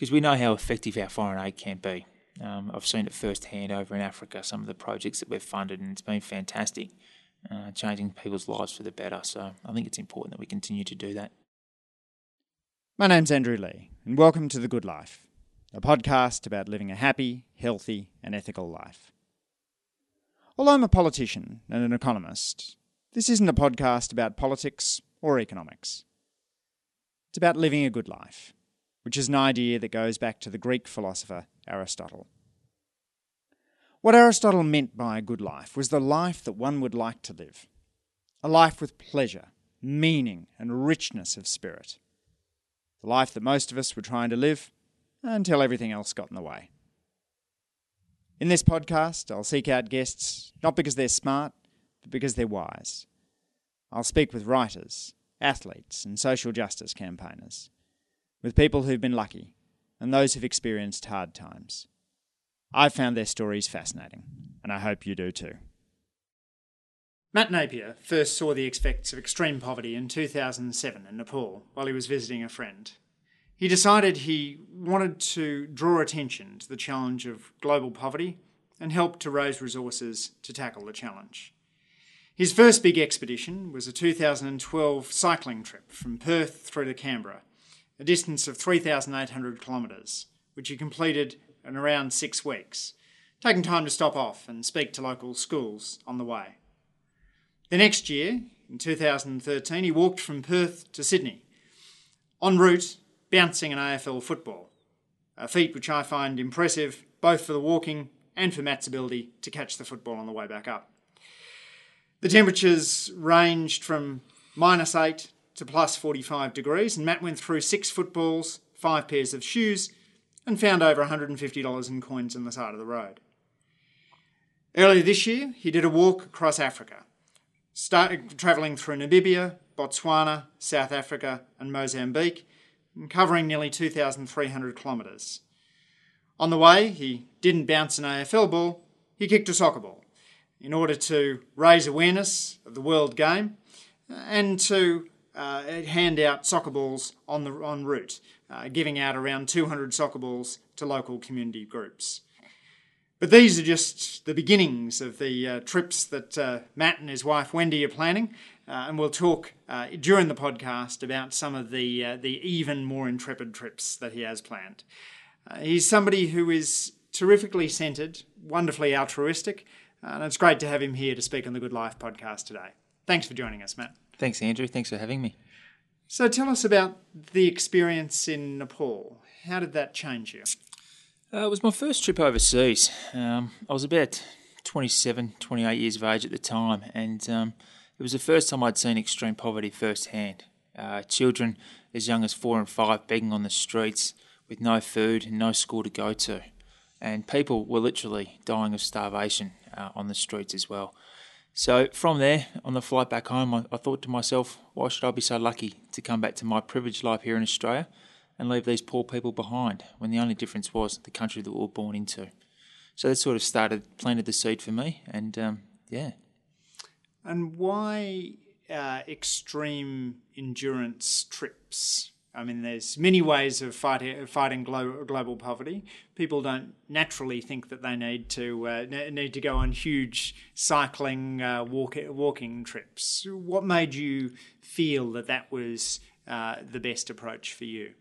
because we know how effective our foreign aid can be. Um, I've seen it firsthand over in Africa, some of the projects that we've funded, and it's been fantastic, uh, changing people's lives for the better. So I think it's important that we continue to do that. My name's Andrew Leigh, and welcome to The Good Life, a podcast about living a happy, healthy, and ethical life. Although I'm a politician and an economist, this isn't a podcast about politics or economics. It's about living a good life, which is an idea that goes back to the Greek philosopher Aristotle. What Aristotle meant by a good life was the life that one would like to live a life with pleasure, meaning, and richness of spirit. The life that most of us were trying to live until everything else got in the way. In this podcast, I'll seek out guests not because they're smart, but because they're wise. I'll speak with writers, athletes, and social justice campaigners, with people who've been lucky and those who've experienced hard times. I've found their stories fascinating, and I hope you do too. Matt Napier first saw the effects of extreme poverty in 2007 in Nepal while he was visiting a friend. He decided he wanted to draw attention to the challenge of global poverty and help to raise resources to tackle the challenge. His first big expedition was a 2012 cycling trip from Perth through to Canberra, a distance of 3,800 kilometres, which he completed in around six weeks, taking time to stop off and speak to local schools on the way. The next year, in 2013, he walked from Perth to Sydney, en route bouncing an AFL football, a feat which I find impressive both for the walking and for Matt's ability to catch the football on the way back up. The temperatures ranged from minus 8 to plus 45 degrees, and Matt went through six footballs, five pairs of shoes, and found over $150 in coins on the side of the road. Earlier this year, he did a walk across Africa, started travelling through Namibia, Botswana, South Africa, and Mozambique, covering nearly 2,300 kilometres. On the way, he didn't bounce an AFL ball, he kicked a soccer ball in order to raise awareness of the world game and to uh, hand out soccer balls on the en route, uh, giving out around 200 soccer balls to local community groups. But these are just the beginnings of the uh, trips that uh, Matt and his wife Wendy are planning, uh, and we'll talk uh, during the podcast about some of the the even more intrepid trips that he has planned. he's somebody who is terrifically centred, wonderfully altruistic, and it's great to have him here to speak on the Good Life podcast today. Thanks for joining us, Matt. Thanks, Andrew. Thanks for having me. So tell us about the experience in Nepal. How did that change you? Uh, it was my first trip overseas. Um, I was about 27, 28 years of age at the time, and um, it was the first time I'd seen extreme poverty firsthand. Uh, children as young as four and five begging on the streets with no food and no school to go to. And people were literally dying of starvation uh, on the streets as well. So from there, on the flight back home, I, I, thought to myself, why should I be so lucky to come back to my privileged life here in Australia and leave these poor people behind when the only difference was the country that we were born into? So that sort of started, planted the seed for me, and um, yeah. And why uh, extreme endurance trips? I mean, there's many ways of fighting fighting global, global poverty. People don't naturally think that they need to uh, need to go on huge cycling uh, walk, walking trips. What made you feel that that was uh, the best approach for you?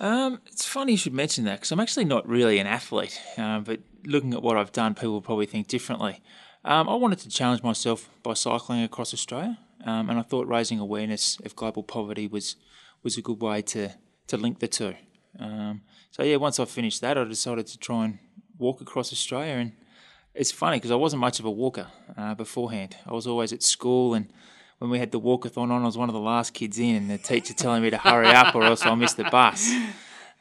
Um, it's funny you should mention that because I'm actually not really an athlete, uh, but looking at what I've done, people will probably think differently. Um, I wanted to challenge myself by cycling across Australia, um, and I thought raising awareness of global poverty was was a good way to, to link the two. Um, so yeah, once I finished that, I decided to try and walk across Australia. And it's funny because I wasn't much of a walker uh, beforehand. I was always at school, and when we had the walkathon on, I was one of the last kids in, and the teacher telling me to hurry up or else I'll miss the bus.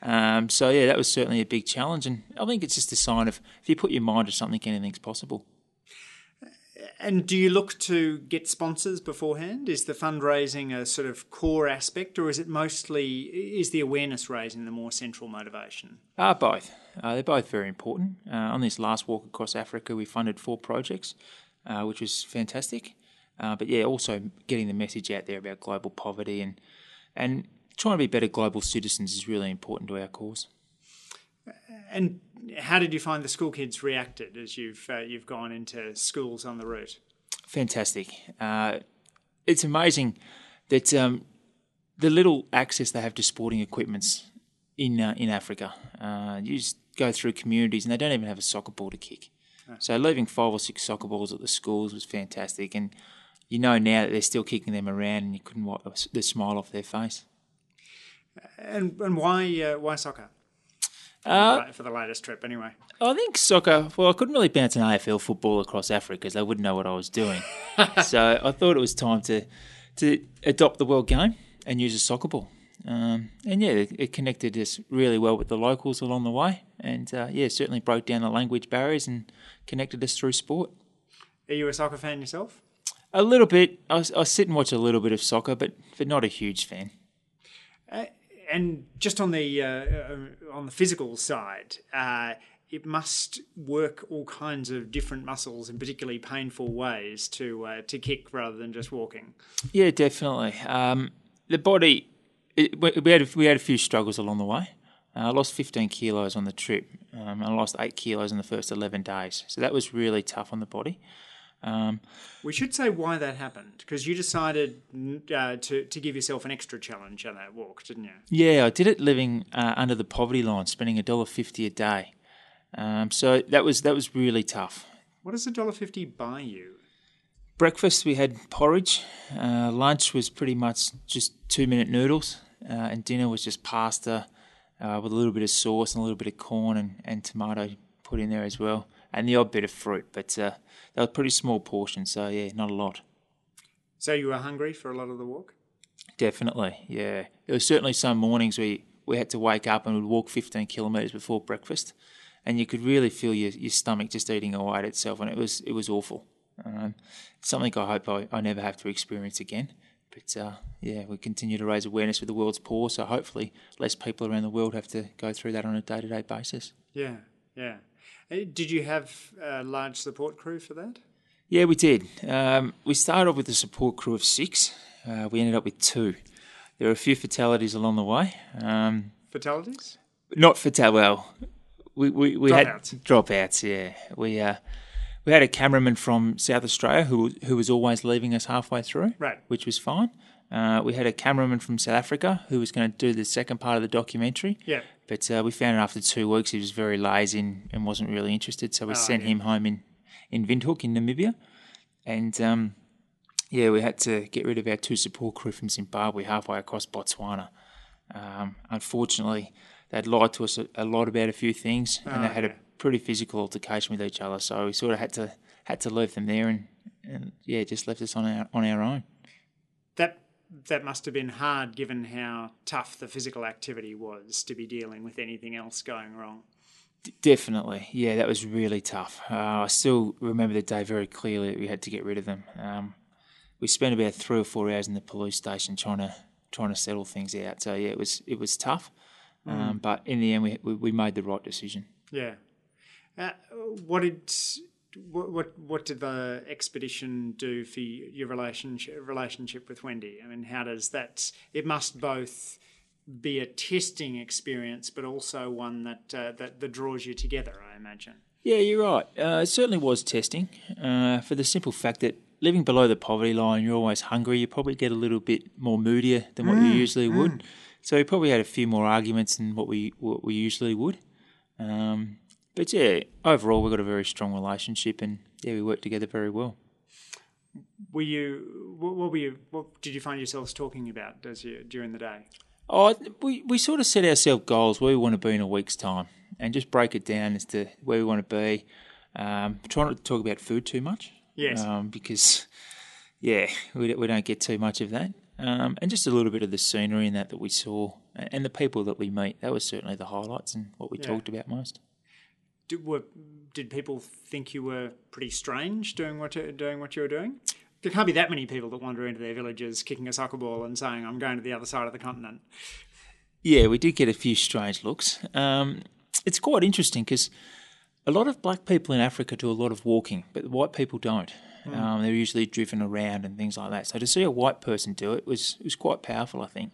Um, so yeah, that was certainly a big challenge, and I think it's just a sign of if you put your mind to something, anything's possible. And do you look to get sponsors beforehand? Is the fundraising a sort of core aspect, or is it mostly is the awareness raising the more central motivation? Uh, both. Uh, they're both very important. Uh, on this last walk across Africa, we funded four projects, uh, which was fantastic. Uh, but yeah, also getting the message out there about global poverty and and trying to be better global citizens is really important to our cause. and how did you find the school kids reacted as you've uh, you've gone into schools on the route? Fantastic. Uh, it's amazing that um, the little access they have to sporting equipments in uh, in Africa. Uh, you just go through communities and they don't even have a soccer ball to kick. So leaving five or six soccer balls at the schools was fantastic, and you know now that they're still kicking them around, and you couldn't wipe the smile off their face. And and why uh, why soccer? Uh, for the latest trip, anyway. I think soccer. Well, I couldn't really bounce an AFL football across Africa because they wouldn't know what I was doing. so I thought it was time to to adopt the world game and use a soccer ball. Um, and yeah, it, it, connected us really well with the locals along the way, and uh, yeah, certainly broke down the language barriers and connected us through sport. Are you a soccer fan yourself? A little bit. I, I sit and watch a little bit of soccer, but but not a huge fan. Uh, and just on the uh, uh on the physical side, uh, it must work all kinds of different muscles in particularly painful ways to uh, to kick rather than just walking. Yeah, definitely. Um, the body it, we had a, we had a few struggles along the way. Uh, I lost 15 kilos on the trip. Um, I lost eight kilos in the first 11 days. So that was really tough on the body. Um, we should say why that happened because you decided uh, to to give yourself an extra challenge on that walk, didn't you? Yeah, I did it living uh, under the poverty line, spending a dollar fifty a day. Um, so that was that was really tough. What does a dollar fifty buy you? Breakfast we had porridge. Uh, lunch was pretty much just two minute noodles uh, and dinner was just pasta uh, with a little bit of sauce and a little bit of corn and, and tomato put in there as well, and the odd bit of fruit. But uh, they were pretty small portions, so yeah, not a lot. So you were hungry for a lot of the walk? Definitely, yeah. There was certainly some mornings we, we had to wake up and would walk 15 kilometres before breakfast, and you could really feel your, your stomach just eating away at itself, and it was it was awful. Um, something I hope I, I never have to experience again. But uh, yeah, we continue to raise awareness with the world's poor, so hopefully less people around the world have to go through that on a day to day basis. Yeah, yeah. Did you have a large support crew for that? Yeah, we did. Um, we started off with a support crew of six. Uh, we ended up with two. There were a few fatalities along the way. Um, fatalities? Not fatal. Well, we we, we had dropouts. Yeah, we uh, we had a cameraman from South Australia who who was always leaving us halfway through, right? Which was fine. Uh, we had a cameraman from South Africa who was going to do the second part of the documentary. Yeah. But uh, we found after two weeks he was very lazy and, and wasn't really interested, so we oh, sent yeah. him home in in Windhoek in Namibia, and um, yeah, we had to get rid of our two support crew from Zimbabwe halfway across Botswana. Um, unfortunately, they'd lied to us a, a, lot about a few things, and oh, they had yeah. a pretty physical altercation with each other. So we sort of had to had to leave them there, and, and yeah, just left us on our on our own. That that must have been hard, given how tough the physical activity was to be dealing with anything else going wrong. Definitely, yeah, that was really tough. Uh, I still remember the day very clearly. We had to get rid of them. Um, we spent about three or four hours in the police station trying to trying to settle things out. So yeah, it was it was tough, mm. um, but in the end, we, we we made the right decision. Yeah, uh, what did what, what what did the expedition do for your relationship relationship with Wendy? I mean, how does that? It must both be a testing experience, but also one that uh, that, that draws you together. I imagine. Yeah, you're right. Uh, it certainly was testing uh, for the simple fact that living below the poverty line, you're always hungry. You probably get a little bit more moodier than what mm, you usually mm. would. So we probably had a few more arguments than what we what we usually would. Um, but yeah, overall we've got a very strong relationship, and yeah, we work together very well. Were you? What, what were you? What did you find yourselves talking about as you during the day? Oh, we we sort of set ourselves goals where we want to be in a week's time, and just break it down as to where we want to be. Um, try not to talk about food too much. Yes. Um, because yeah, we we don't get too much of that. Um, and just a little bit of the scenery and that that we saw, and the people that we meet. That was certainly the highlights and what we yeah. talked about most did, were, did people think you were pretty strange doing what you, doing what you were doing? There can't be that many people that wander into their villages kicking a soccer ball and saying, "I'm going to the other side of the continent." Yeah, we did get a few strange looks. Um, it's quite interesting because a lot of black people in Africa do a lot of walking, but white people don't. Mm. Um, they're usually driven around and things like that. So to see a white person do it was was quite powerful, I think.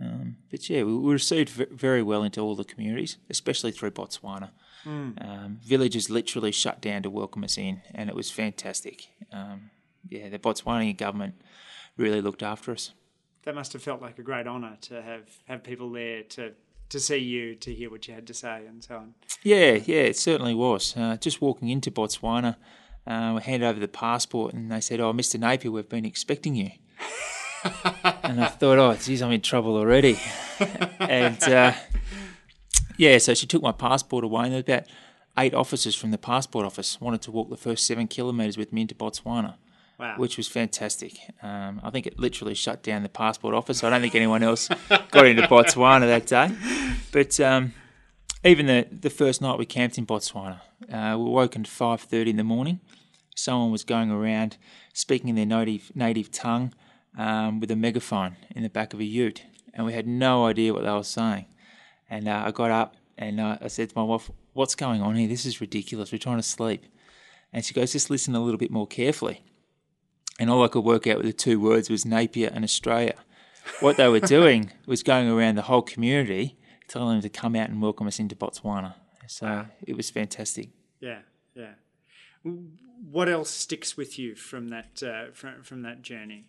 Um, but yeah, we were received very well into all the communities, especially through Botswana. Mm. Um, villages literally shut down to welcome us in, and it was fantastic. Um, yeah, the Botswanian government really looked after us. That must have felt like a great honour to have, have people there to to see you, to hear what you had to say, and so on. Yeah, yeah, it certainly was. Uh, just walking into Botswana, uh, we handed over the passport, and they said, "Oh, Mr. Napier, we've been expecting you." and I thought, "Oh, geez, I'm in trouble already." and uh, yeah, so she took my passport away, and there were about eight officers from the passport office wanted to walk the first seven kilometres with me into Botswana. Wow. Which was fantastic. Um, I think it literally shut down the passport office. I don't think anyone else got into Botswana that day. But um, even the, the first night we camped in Botswana, uh, we woke at five thirty in the morning. Someone was going around speaking in their native native tongue um, with a megaphone in the back of a ute, and we had no idea what they were saying. And uh, I got up and uh, I said to my wife, What's going on here? This is ridiculous. We're trying to sleep. And she goes, Just listen a little bit more carefully. And all I could work out with the two words was Napier and Australia. What they were doing was going around the whole community telling them to come out and welcome us into Botswana. So wow. it was fantastic. Yeah, yeah. What else sticks with you from that uh, from, from that journey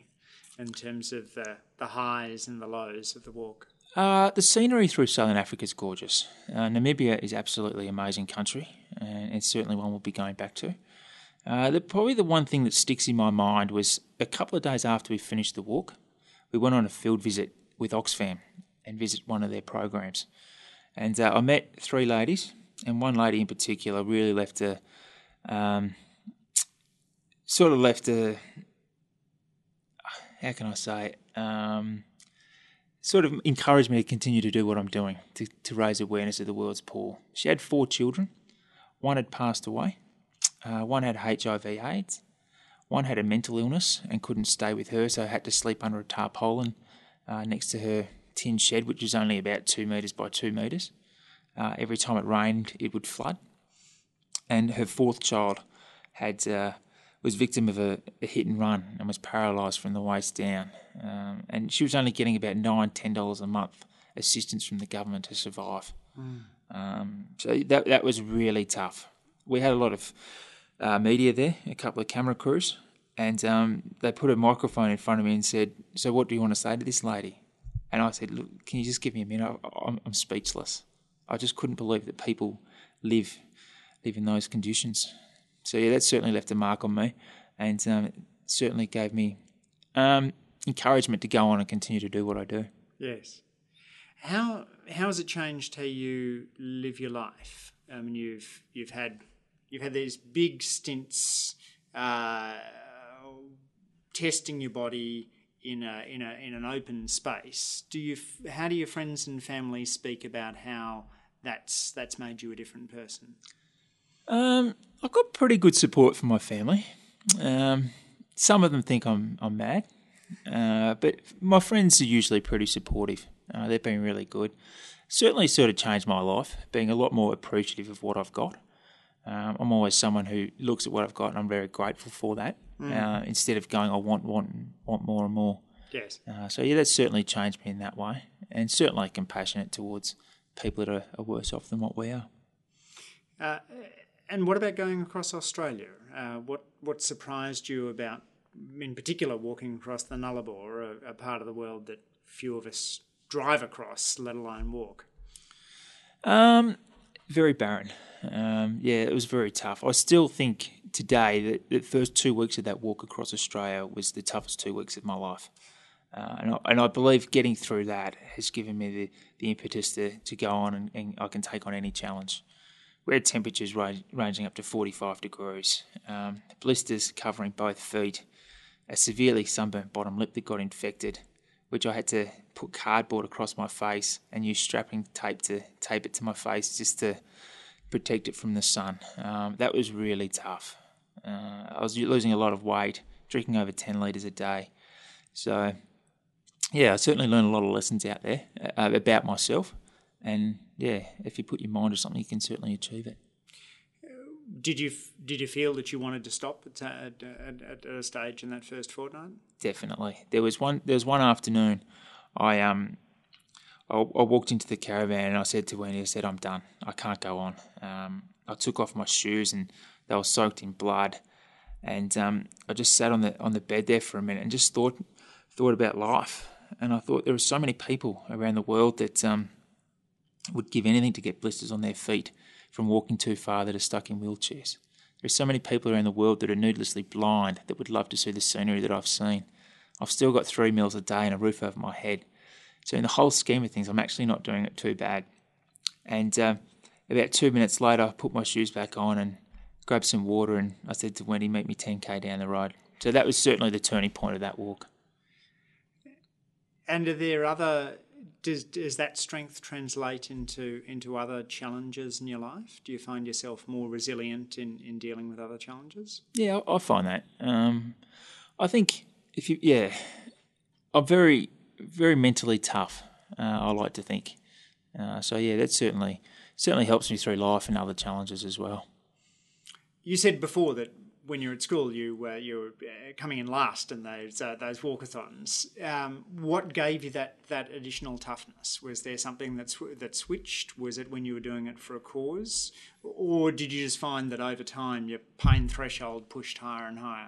in terms of the, the highs and the lows of the walk? Uh, the scenery through Southern Africa is gorgeous. Uh, Namibia is absolutely amazing country, and it's certainly one we'll be going back to. Uh, the, probably the one thing that sticks in my mind was a couple of days after we finished the walk, we went on a field visit with Oxfam and visit one of their programs. And uh, I met three ladies, and one lady in particular really left a, um, sort of left a, how can I say it? Um, sort of encouraged me to continue to do what I'm doing to, to raise awareness of the world's poor. She had four children. One had passed away. Uh, one had HIV/AIDS. One had a mental illness and couldn't stay with her, so had to sleep under a tarpaulin uh, next to her tin shed, which was only about two metres by two metres. Uh, every time it rained, it would flood. And her fourth child had uh, was victim of a, a hit and run and was paralysed from the waist down. Um, and she was only getting about nine, ten dollars a month assistance from the government to survive. Mm. Um, so that that was really tough. We had a lot of uh, media there, a couple of camera crews, and um, they put a microphone in front of me and said, "So what do you want to say to this lady?" And I said, "Look, can you just give me a minute? I'm, I'm speechless. I just couldn't believe that people live live in those conditions." So yeah, that certainly left a mark on me, and um, certainly gave me um, encouragement to go on and continue to do what I do. Yes. How how has it changed how you live your life? I mean, you've you've had you've had these big stints uh, testing your body in a in a in an open space. Do you how do your friends and family speak about how that's that's made you a different person? Um, I've got pretty good support from my family. Um, some of them think I'm I'm mad, uh, but my friends are usually pretty supportive. Uh, they've been really good. Certainly, sort of changed my life, being a lot more appreciative of what I've got. Um, I'm always someone who looks at what I've got, and I'm very grateful for that. Mm. Uh, instead of going, I want, want, want more and more. Yes. Uh, so yeah, that's certainly changed me in that way, and certainly compassionate towards people that are, are worse off than what we are. And what about going across Australia? Uh, what what surprised you about, in particular, walking across the Nullarbor, a, a part of the world that few of us drive across, let alone walk? Um, very barren. Um, yeah, it was very tough. I still think today that the first two weeks of that walk across Australia was the toughest two weeks of my life. Uh, and, I, and, I, believe getting through that has given me the, the impetus to, to go on and, and I can take on any challenge we temperatures ranging up to 45 degrees, um, blisters covering both feet, a severely sunburnt bottom lip that got infected, which I had to put cardboard across my face and use strapping tape to tape it to my face just to protect it from the sun. Um, that was really tough. Uh, I was losing a lot of weight, drinking over 10 litres a day. So, yeah, I certainly learned a lot of lessons out there uh, about myself and yeah, if you put your mind to something, you can certainly achieve it. Did you did you feel that you wanted to stop at, at, at, a stage in that first fortnight? Definitely. There was one. There was one afternoon. I um I, I walked into the caravan and I said to Wendy, I said, I'm done. I can't go on. Um, I took off my shoes and they were soaked in blood. And um, I just sat on the on the bed there for a minute and just thought thought about life. And I thought there are so many people around the world that um, would give anything to get blisters on their feet from walking too far that are stuck in wheelchairs. There are so many people around the world that are needlessly blind that would love to see the scenery that I've seen. I've still got three meals a day and a roof over my head. So, in the whole scheme of things, I'm actually not doing it too bad. And uh, about two minutes later, I put my shoes back on and grabbed some water, and I said to Wendy, meet me 10k down the road. So, that was certainly the turning point of that walk. And are there other does does that strength translate into into other challenges in your life? Do you find yourself more resilient in, in dealing with other challenges? Yeah, I, I find that. Um, I think if you, yeah, I'm very very mentally tough. Uh, I like to think. Uh, so yeah, that certainly certainly helps me through life and other challenges as well. You said before that when you're at school, you uh, you're coming in last in those uh, those walkathons. Um, what gave you that that additional toughness? Was there something that sw- that switched? Was it when you were doing it for a cause, or did you just find that over time your pain threshold pushed higher and higher?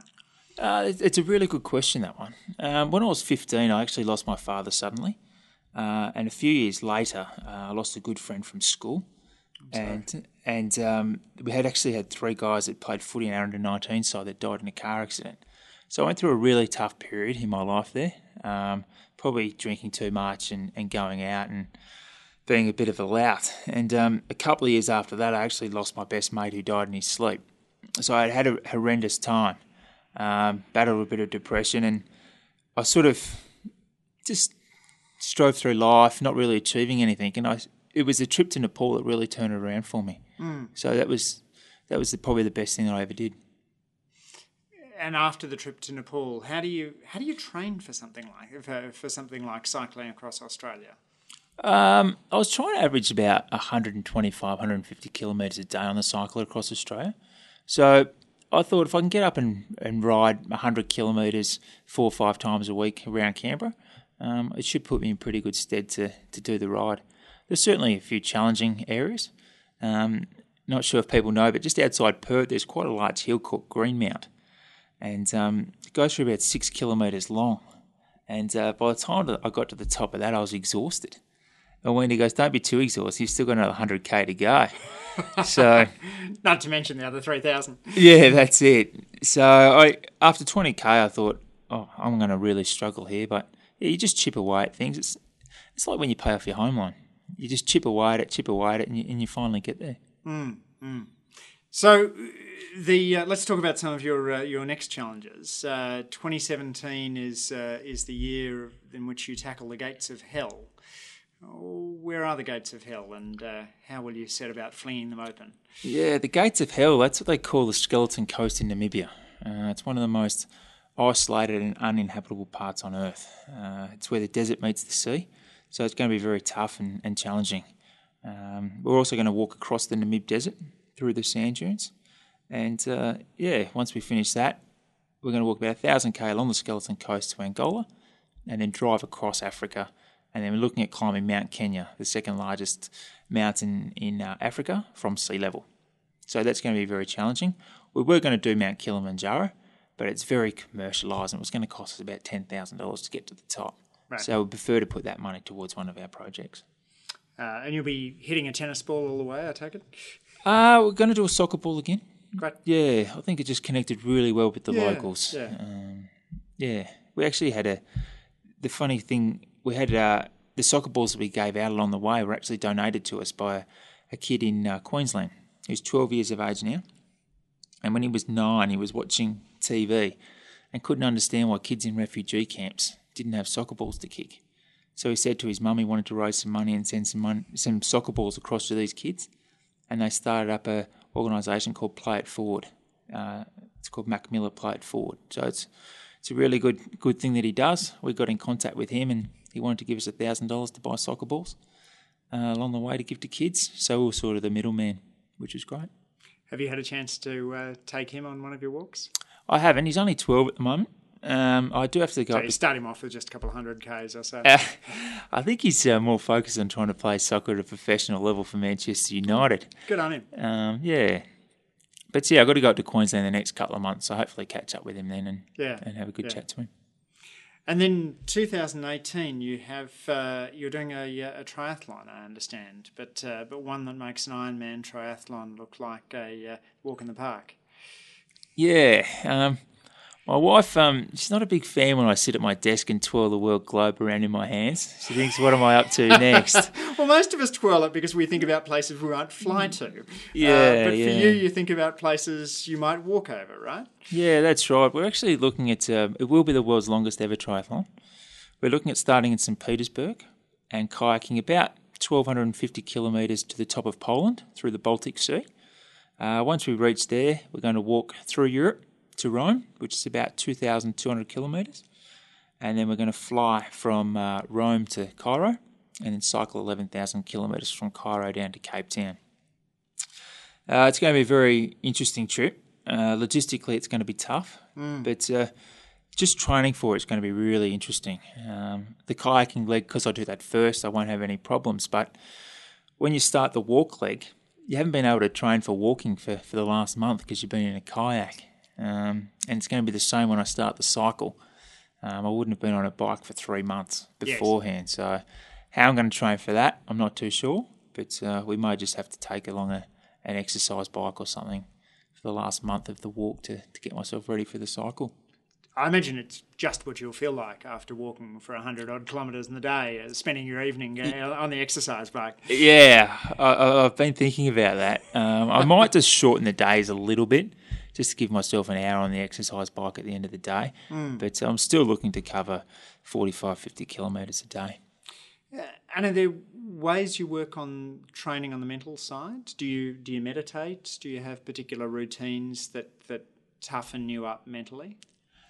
Uh, it's a really good question that one. Um, when I was 15, I actually lost my father suddenly, uh, and a few years later, uh, I lost a good friend from school and and um, we had actually had three guys that played footy in our under 19 side that died in a car accident. So I went through a really tough period in my life there, um, probably drinking too much and, and going out and being a bit of a lout. And um, a couple of years after that, I actually lost my best mate who died in his sleep. So I had had a horrendous time, um, battled a bit of depression, and I sort of just strove through life, not really achieving anything. And I it was a trip to Nepal that really turned it around for me. Mm. So that was that was the, probably the best thing that I ever did. And after the trip to Nepal, how do you how do you train for something like for, for something like cycling across Australia? Um, I was trying to average about 125, 150 kilometres a day on the cycle across Australia. So I thought if I can get up and, and ride 100 kilometres four or five times a week around Canberra, um, it should put me in pretty good stead to, to do the ride. There's certainly a few challenging areas. Um, not sure if people know, but just outside Perth, there's quite a large hill called Greenmount, and um, it goes for about six kilometres long. And uh, by the time I got to the top of that, I was exhausted. And Wendy goes, "Don't be too exhausted. You've still got another hundred k to go." so, not to mention the other three thousand. Yeah, that's it. So, I after twenty k, I thought, "Oh, I'm going to really struggle here." But yeah, you just chip away at things. It's it's like when you pay off your home loan you just chip away at it, chip away at it, and you, and you finally get there. Mm, mm. So, the uh, let's talk about some of your uh, your next challenges. Uh, 2017 is uh, is the year in which you tackle the gates of hell. Where are the gates of hell, and uh, how will you set about flinging them open? Yeah, the gates of hell. That's what they call the Skeleton Coast in Namibia. Uh, it's one of the most isolated and uninhabitable parts on Earth. it's where the desert meets the sea. So it's going to be very tough and, and challenging. Um, we're also going to walk across the Namib Desert through the sand dunes. And uh, yeah, once we finish that, we're going to walk about 1,000 k along the Skeleton Coast to Angola and then drive across Africa. And then we're looking at climbing Mount Kenya, the second largest mountain in uh, Africa from sea level. So that's going to be very challenging. We were going to do Mount Kilimanjaro, but it's very commercialised and it was going to cost us about $10,000 to get to the top. Right. So I would prefer to put that money towards one of our projects. Uh, and you'll be hitting a tennis ball all the way, I take it? Uh, we're going to do a soccer ball again. Great. Yeah, I think it just connected really well with the yeah, locals. Yeah. Um, yeah. We actually had a. The funny thing, we had uh, the soccer balls that we gave out along the way were actually donated to us by a, kid in uh, Queensland who's 12 years of age now. And when he was nine, he was watching TV and couldn't understand why kids in refugee camps didn't have soccer balls to kick. So he said to his mum he wanted to raise some money and send some money, some soccer balls across to these kids, and they started up a organisation called Play It Forward. Uh, it's called Mac Miller Play It Forward. So it's it's a really good good thing that he does. We got in contact with him, and he wanted to give us a thousand dollars to buy soccer balls uh, along the way to give to kids. So we were sort of the middleman, which was great. Have you had a chance to uh, take him on one of your walks? I haven't. He's only twelve at the moment. Um, I do have to go. So you start him off with just a couple of hundred Ks or so. Uh, I think he's uh, more focused on trying to play soccer at a professional level for Manchester United. Good on him. Um, yeah. But yeah, I've got to go up to Queensland in the next couple of months, so hopefully catch up with him then and, Yeah. and have a good Yeah. chat to him. And then 2018, you have uh, you're doing a, a triathlon, I understand, but uh, but one that makes an Ironman triathlon look like a uh, walk in the park. Yeah. Um, my wife, um, she's not a big fan when I sit at my desk and twirl the world globe around in my hands. She thinks, what am I up to next? Well, most of us twirl it because we think about places we might fly to. Uh, Yeah, but for you, you think about places you might walk over, right? Yeah, that's right. We're actually looking at uh, it will be the world's longest ever triathlon. We're looking at starting in St Petersburg and kayaking about 1,250 kilometres to the top of Poland through the Baltic Sea. Uh, once we reach there, we're going to walk through Europe to Rome, which is about 2,200 kilometres, and then we're going to fly from uh, Rome to Cairo, and then cycle 11,000 kilometres from Cairo down to Cape Town. Uh, it's going to be a very interesting trip. Uh, logistically, it's going to be tough, but uh, just training for it's going to be really interesting. Um, the kayaking leg, because I do that first, I won't have any problems. But when you start the walk leg, you haven't been able to train for walking for, for the last month because you've been in a kayak. Um, and it's going to be the same when I start the cycle. Um, I wouldn't have been on a bike for three months Yes. beforehand. So, how I'm going to train for that, I'm not too sure. But uh, we may just have to take along a, an exercise bike or something for the last month of the walk to, to get myself ready for the cycle. I imagine it's just what you'll feel like after walking for 100 odd kilometres in the day, uh, spending your evening uh, on the exercise bike. Yeah, I, I- I've been thinking about that. Um, I might just shorten the days a little bit, just to give myself an hour on the exercise bike at the end of the day. But I'm still looking to cover 45, 50 kilometres a day. And are there ways you work on training on the mental side? Do you do you meditate? Do you have particular routines that, that toughen you up mentally?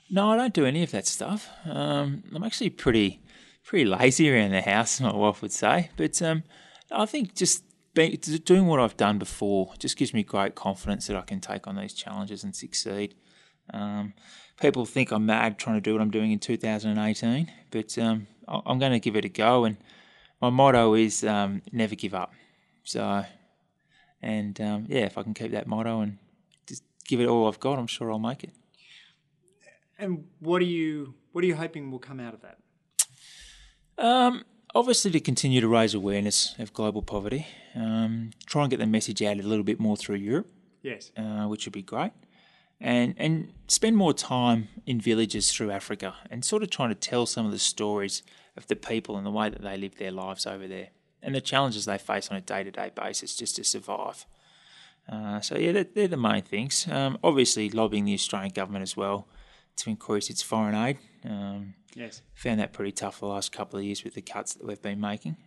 No, I don't do any of that stuff. Um, I'm actually pretty pretty lazy around the house, my wife would say. But um, I think just be, doing what I've done before just gives me great confidence that I can take on these challenges and succeed. Um, people think I'm mad trying to do what I'm doing in 2018, but um, I'm going to give it a go. And my motto is um, never give up. So, and um, yeah, if I can keep that motto and just give it all I've got, I'm sure I'll make it. And what are you what are you hoping will come out of that? Um, obviously, to continue to raise awareness of global poverty, um, try and get the message out a little bit more through Europe, Yes. uh, which would be great, and and spend more time in villages through Africa and sort of trying to tell some of the stories of the people and the way that they live their lives over there and the challenges they face on a day to day basis just to survive. Uh, so yeah, they're, they're the main things. Um, obviously, lobbying the Australian government as well to increase its foreign aid. Um, Yes. found that pretty tough the last couple of years with the cuts that we've been making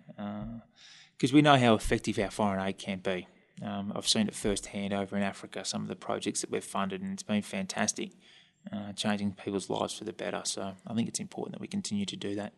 because we know how effective our foreign aid can be. Um, I've seen it firsthand over in Africa, some of the projects that we've funded, and it's been fantastic, uh, changing people's lives for the better. So I think it's important that we continue to do that.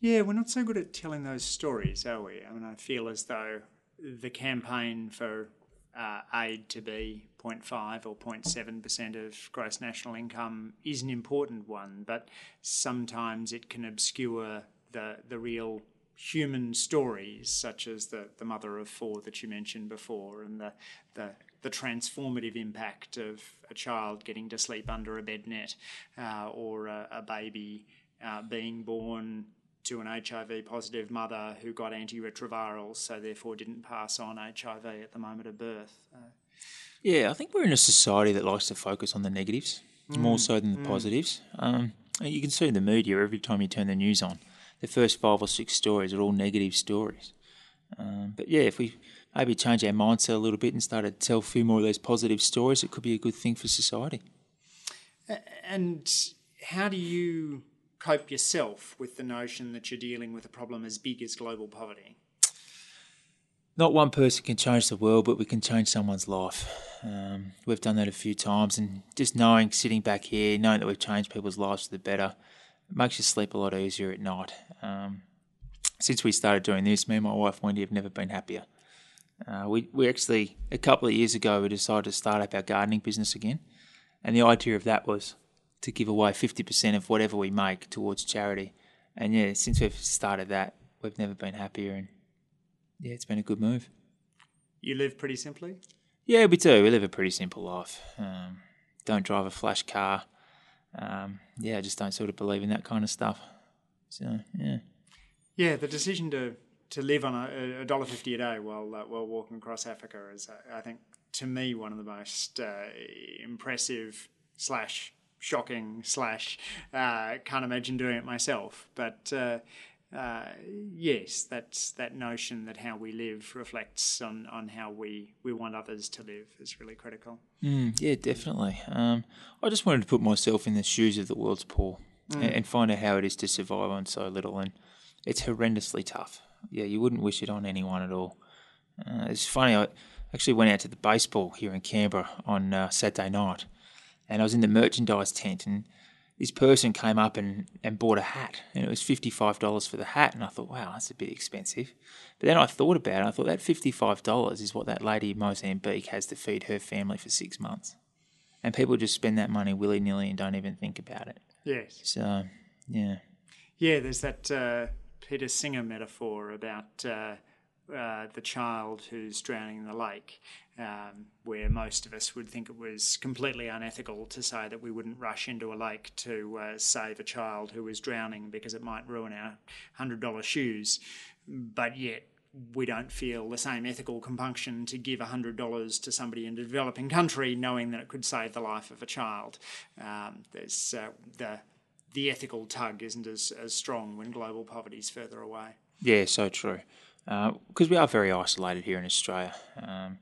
Yeah, we're not so good at telling those stories, are we? I mean, I feel as though the campaign for uh, aid to be 0.5 or 0.7% of gross national income is an important one, but sometimes it can obscure the, the real human stories, such as the, the mother of four that you mentioned before, and the, the, the transformative impact of a child getting to sleep under a bed net uh, or a, a baby uh, being born to an HIV positive mother who got antiretrovirals, so therefore didn't pass on HIV at the moment of birth. Uh, Yeah, I think we're in a society that likes to focus on the negatives more so than the positives. Um, you can see in the media every time you turn the news on, the first five or six stories are all negative stories. Um, but yeah, if we maybe change our mindset a little bit and start to tell a few more of those positive stories, it could be a good thing for society. and how do you cope yourself with the notion that you're dealing with a problem as big as global poverty? Not one person can change the world, but we can change someone's life. Um, we've done that a few times, and just knowing, sitting back here, knowing that we've changed people's lives for the better, makes you sleep a lot easier at night. Um, since we started doing this, me and my wife Wendy have never been happier. Uh, we we actually a couple of years ago we decided to start up our gardening business again, and the idea of that was to give away fifty percent of whatever we make towards charity. And yeah, since we've started that, we've never been happier, and yeah, it's been a good move. You live pretty simply. Yeah, we do. We live a pretty simple life. Um, don't drive a flash car. Um, yeah, I just don't sort of believe in that kind of stuff. So yeah. Yeah, the decision to to live on a, a dollar fifty a day while uh, while walking across Africa is, uh, I think, to me one of the most uh, impressive slash shocking slash uh, can't imagine doing it myself, but. Uh, uh, yes, that's that notion that how we live reflects on, on how we, we want others to live is really critical. Mm, yeah, definitely. Um, I just wanted to put myself in the shoes of the world's poor mm. and, and, find out how it is to survive on so little, and it's horrendously tough. Yeah, you wouldn't wish it on anyone at all. Uh, it's funny. I actually went out to the baseball here in Canberra on uh, Saturday night, and I was in the merchandise tent and this person came up and, and bought a hat, and it was $55 for the hat. And I thought, wow, that's a bit expensive. But then I thought about it. I thought that $55 is what that lady in Mozambique has to feed her family for six months. And people just spend that money willy nilly and don't even think about it. Yes. So, yeah. Yeah, there's that uh, Peter Singer metaphor about. Uh, uh, the child who's drowning in the lake, um, where most of us would think it was completely unethical to say that we wouldn't rush into a lake to uh, save a child who was drowning because it might ruin our $100 shoes. But yet, we don't feel the same ethical compunction to give $100 to somebody in a developing country knowing that it could save the life of a child. Um, there's uh, the the ethical tug isn't as, as strong when global poverty is further away. Yeah, so true because uh, we are very isolated here in Australia. Um,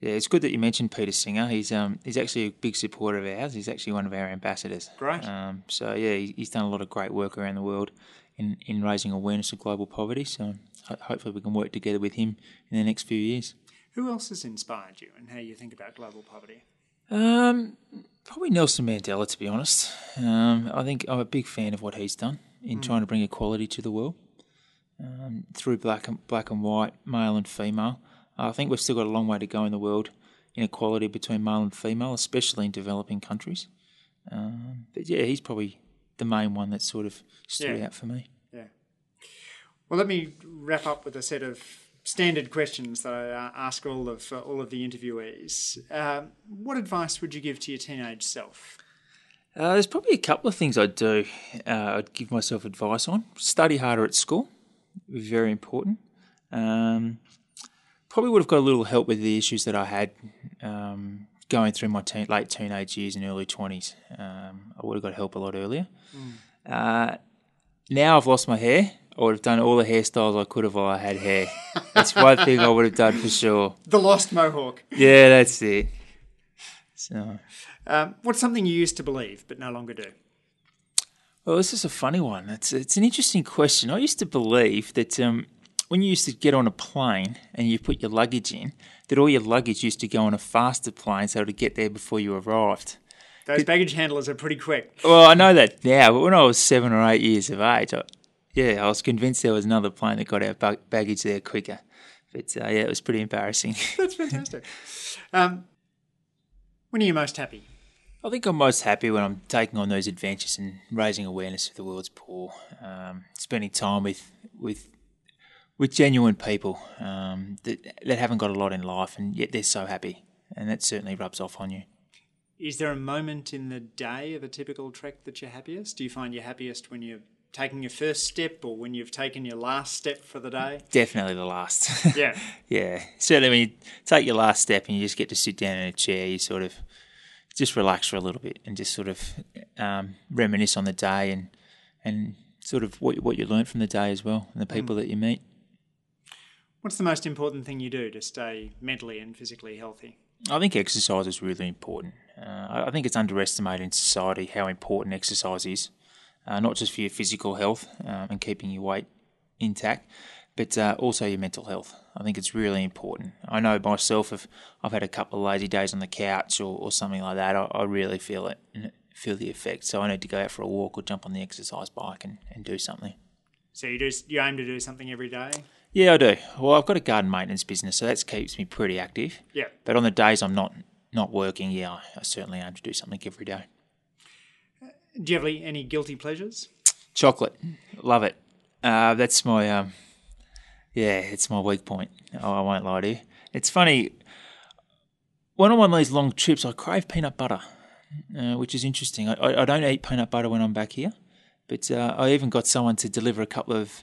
yeah, it's good that you mentioned Peter Singer. He's um, he's actually a big supporter of ours. He's actually one of our ambassadors. Great. Um, so yeah, he's done a lot of great work around the world in, in raising awareness of global poverty. So hopefully we can work together with him in the next few years. Who else has inspired you and how you think about global poverty? Um, probably Nelson Mandela, to be honest. Um, I think I'm a big fan of what he's done in mm. trying to bring equality to the world um, through black and black and white, male and female. I think we've still got a long way to go in the world inequality between male and female, especially in developing countries. Um, but yeah, he's probably the main one that sort of stood yeah. out for me. Yeah. Well, let me wrap up with a set of standard questions that I uh, ask all of uh, all of the interviewees. Uh, what advice would you give to your teenage self? Uh, there's probably a couple of things I'd do. Uh, I'd give myself advice on: study harder at school very important. Um, probably would have got a little help with the issues that I had um, going through my teen, late teenage years and early 20s. Um, I would have got help a lot earlier. Mm. Uh, now I've lost my hair. I would have done all the hairstyles I could have while I had hair. That's one thing I would have done for sure. The lost mohawk. Yeah, that's it. So, um, what's something you used to believe but no longer do? Well, this is a funny one. It's it's an interesting question. I used to believe that um, when you used to get on a plane and you put your luggage in, that all your luggage used to go on a faster plane so to get there before you arrived. Those baggage handlers are pretty quick. Well, I know that now, but when I was seven or eight years of age, I, yeah, I was convinced there was another plane that got our baggage there quicker. But uh, yeah, it was pretty embarrassing. That's fantastic. um, when are you most happy? I think I'm most happy when I'm taking on those adventures and raising awareness of the world's poor, um, spending time with with with genuine people um, that that haven't got a lot in life and yet they're so happy, and that certainly rubs off on you. Is there a moment in the day of a typical trek that you're happiest? Do you find you're happiest when you're taking your first step or when you've taken your last step for the day? Definitely the last. Yeah. yeah. Certainly when you take your last step and you just get to sit down in a chair, you sort of just relax for a little bit and just sort of um, reminisce on the day and and sort of what what you learned from the day as well and the people mm. that you meet. What's the most important thing you do to stay mentally and physically healthy? I think exercise is really important. Uh, I think it's underestimated in society how important exercise is, uh, not just for your physical health um, and keeping your weight intact, but uh, also your mental health. I think it's really important. I know myself, if I've had a couple of lazy days on the couch or, or something like that, I, I really feel it and feel the effect. So I need to go out for a walk or jump on the exercise bike and, and do something. So you do you aim to do something every day? Yeah, I do. Well, I've got a garden maintenance business, so that keeps me pretty active. Yeah. But on the days I'm not not working, yeah, I certainly aim to do something every day. Do you have any, any guilty pleasures? Chocolate, love it. Uh, that's my um, yeah, it's my weak point. Oh, I won't lie to you. It's funny when I'm on these long trips, I crave peanut butter, uh, which is interesting. I, I, don't eat peanut butter when I'm back here, but uh, I even got someone to deliver a couple of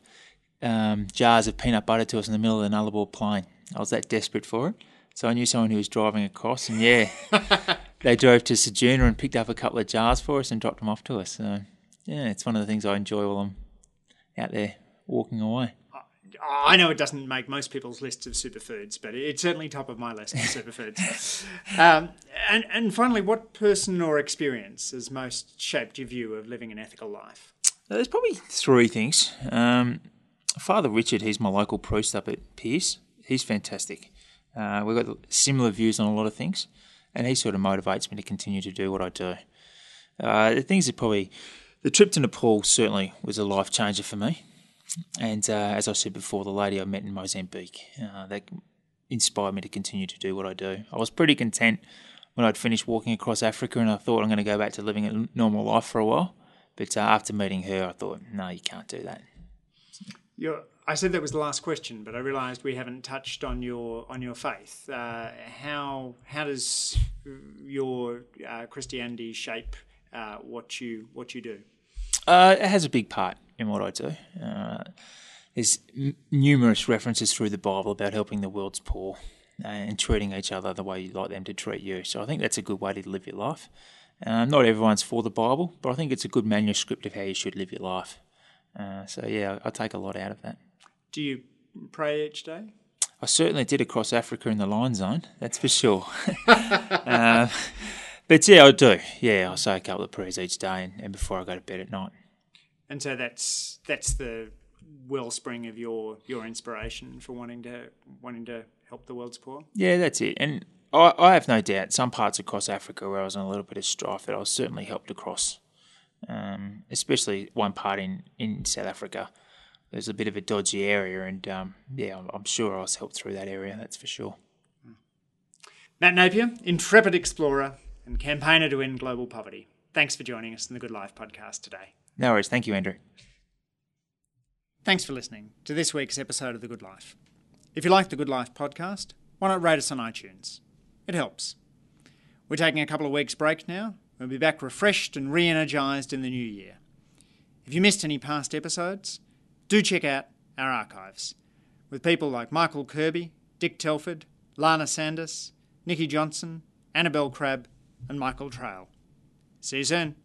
um, jars of peanut butter to us in the middle of the Nullarbor Plain. I was that desperate for it. So I knew someone who was driving across, and yeah, they drove to Ceduna and picked up a couple of jars for us and dropped them off to us. So yeah, it's one of the things I enjoy while I'm out there walking away. I know it doesn't make most people's lists of superfoods, but it's certainly top of my list of superfoods. Um, and, and finally, what person or experience has most shaped your view of living an ethical life? There's probably three things. Um, Father Richard, he's my local priest up at Pearce. He's fantastic. Uh, we've got similar views on a lot of things, and he sort of motivates me to continue to do what I do. Uh, the things that probably the trip to Nepal certainly was a life changer for me. And uh, as I said before, the lady I met in Mozambique, uh, that inspired me to continue to do what I do. I was pretty content when I'd finished walking across Africa and I thought I'm going to go back to living a normal life for a while. But uh, after meeting her, I thought, no, you can't do that. You're, I said that was the last question, but I realised we haven't touched on your on your faith. Uh, how how does your uh, Christianity shape uh, what you what you do? Uh, it has a big part in what I do. Uh, there's m- numerous references through the Bible about helping the world's poor uh, and treating each other the way you'd like them to treat you. So I think that's a good way to live your life. Uh, not everyone's for the Bible, but I think it's a good manuscript of how you should live your life. Uh, so yeah, I, I take a lot out of that. Do you pray each day? I certainly did across Africa in the Lion Zone, that's for sure. uh, but yeah, I do. Yeah, I say a couple of prayers each day and, and before I go to bed at night and so that's that's the wellspring of your your inspiration for wanting to wanting to help the world's poor. Yeah, that's it. And I, I have no doubt some parts across Africa where I was in a little bit of strife that I was certainly helped across. Um, especially one part in, in South Africa. There's a bit of a dodgy area, and um, yeah, I'm, I'm sure I was helped through that area. That's for sure. Matt Napier, intrepid explorer and campaigner to end global poverty. Thanks for joining us in the Good Life podcast today. No worries. Thank you, Andrew. Thanks for listening to this week's episode of The Good Life. If you like The Good Life podcast, why not rate us on iTunes? It helps. We're taking a couple of weeks' break now. We'll be back refreshed and re energised in the new year. If you missed any past episodes, do check out our archives with people like Michael Kirby, Dick Telford, Lana Sanders, Nikki Johnson, Annabel Crabb, and Michael Traill. See you soon.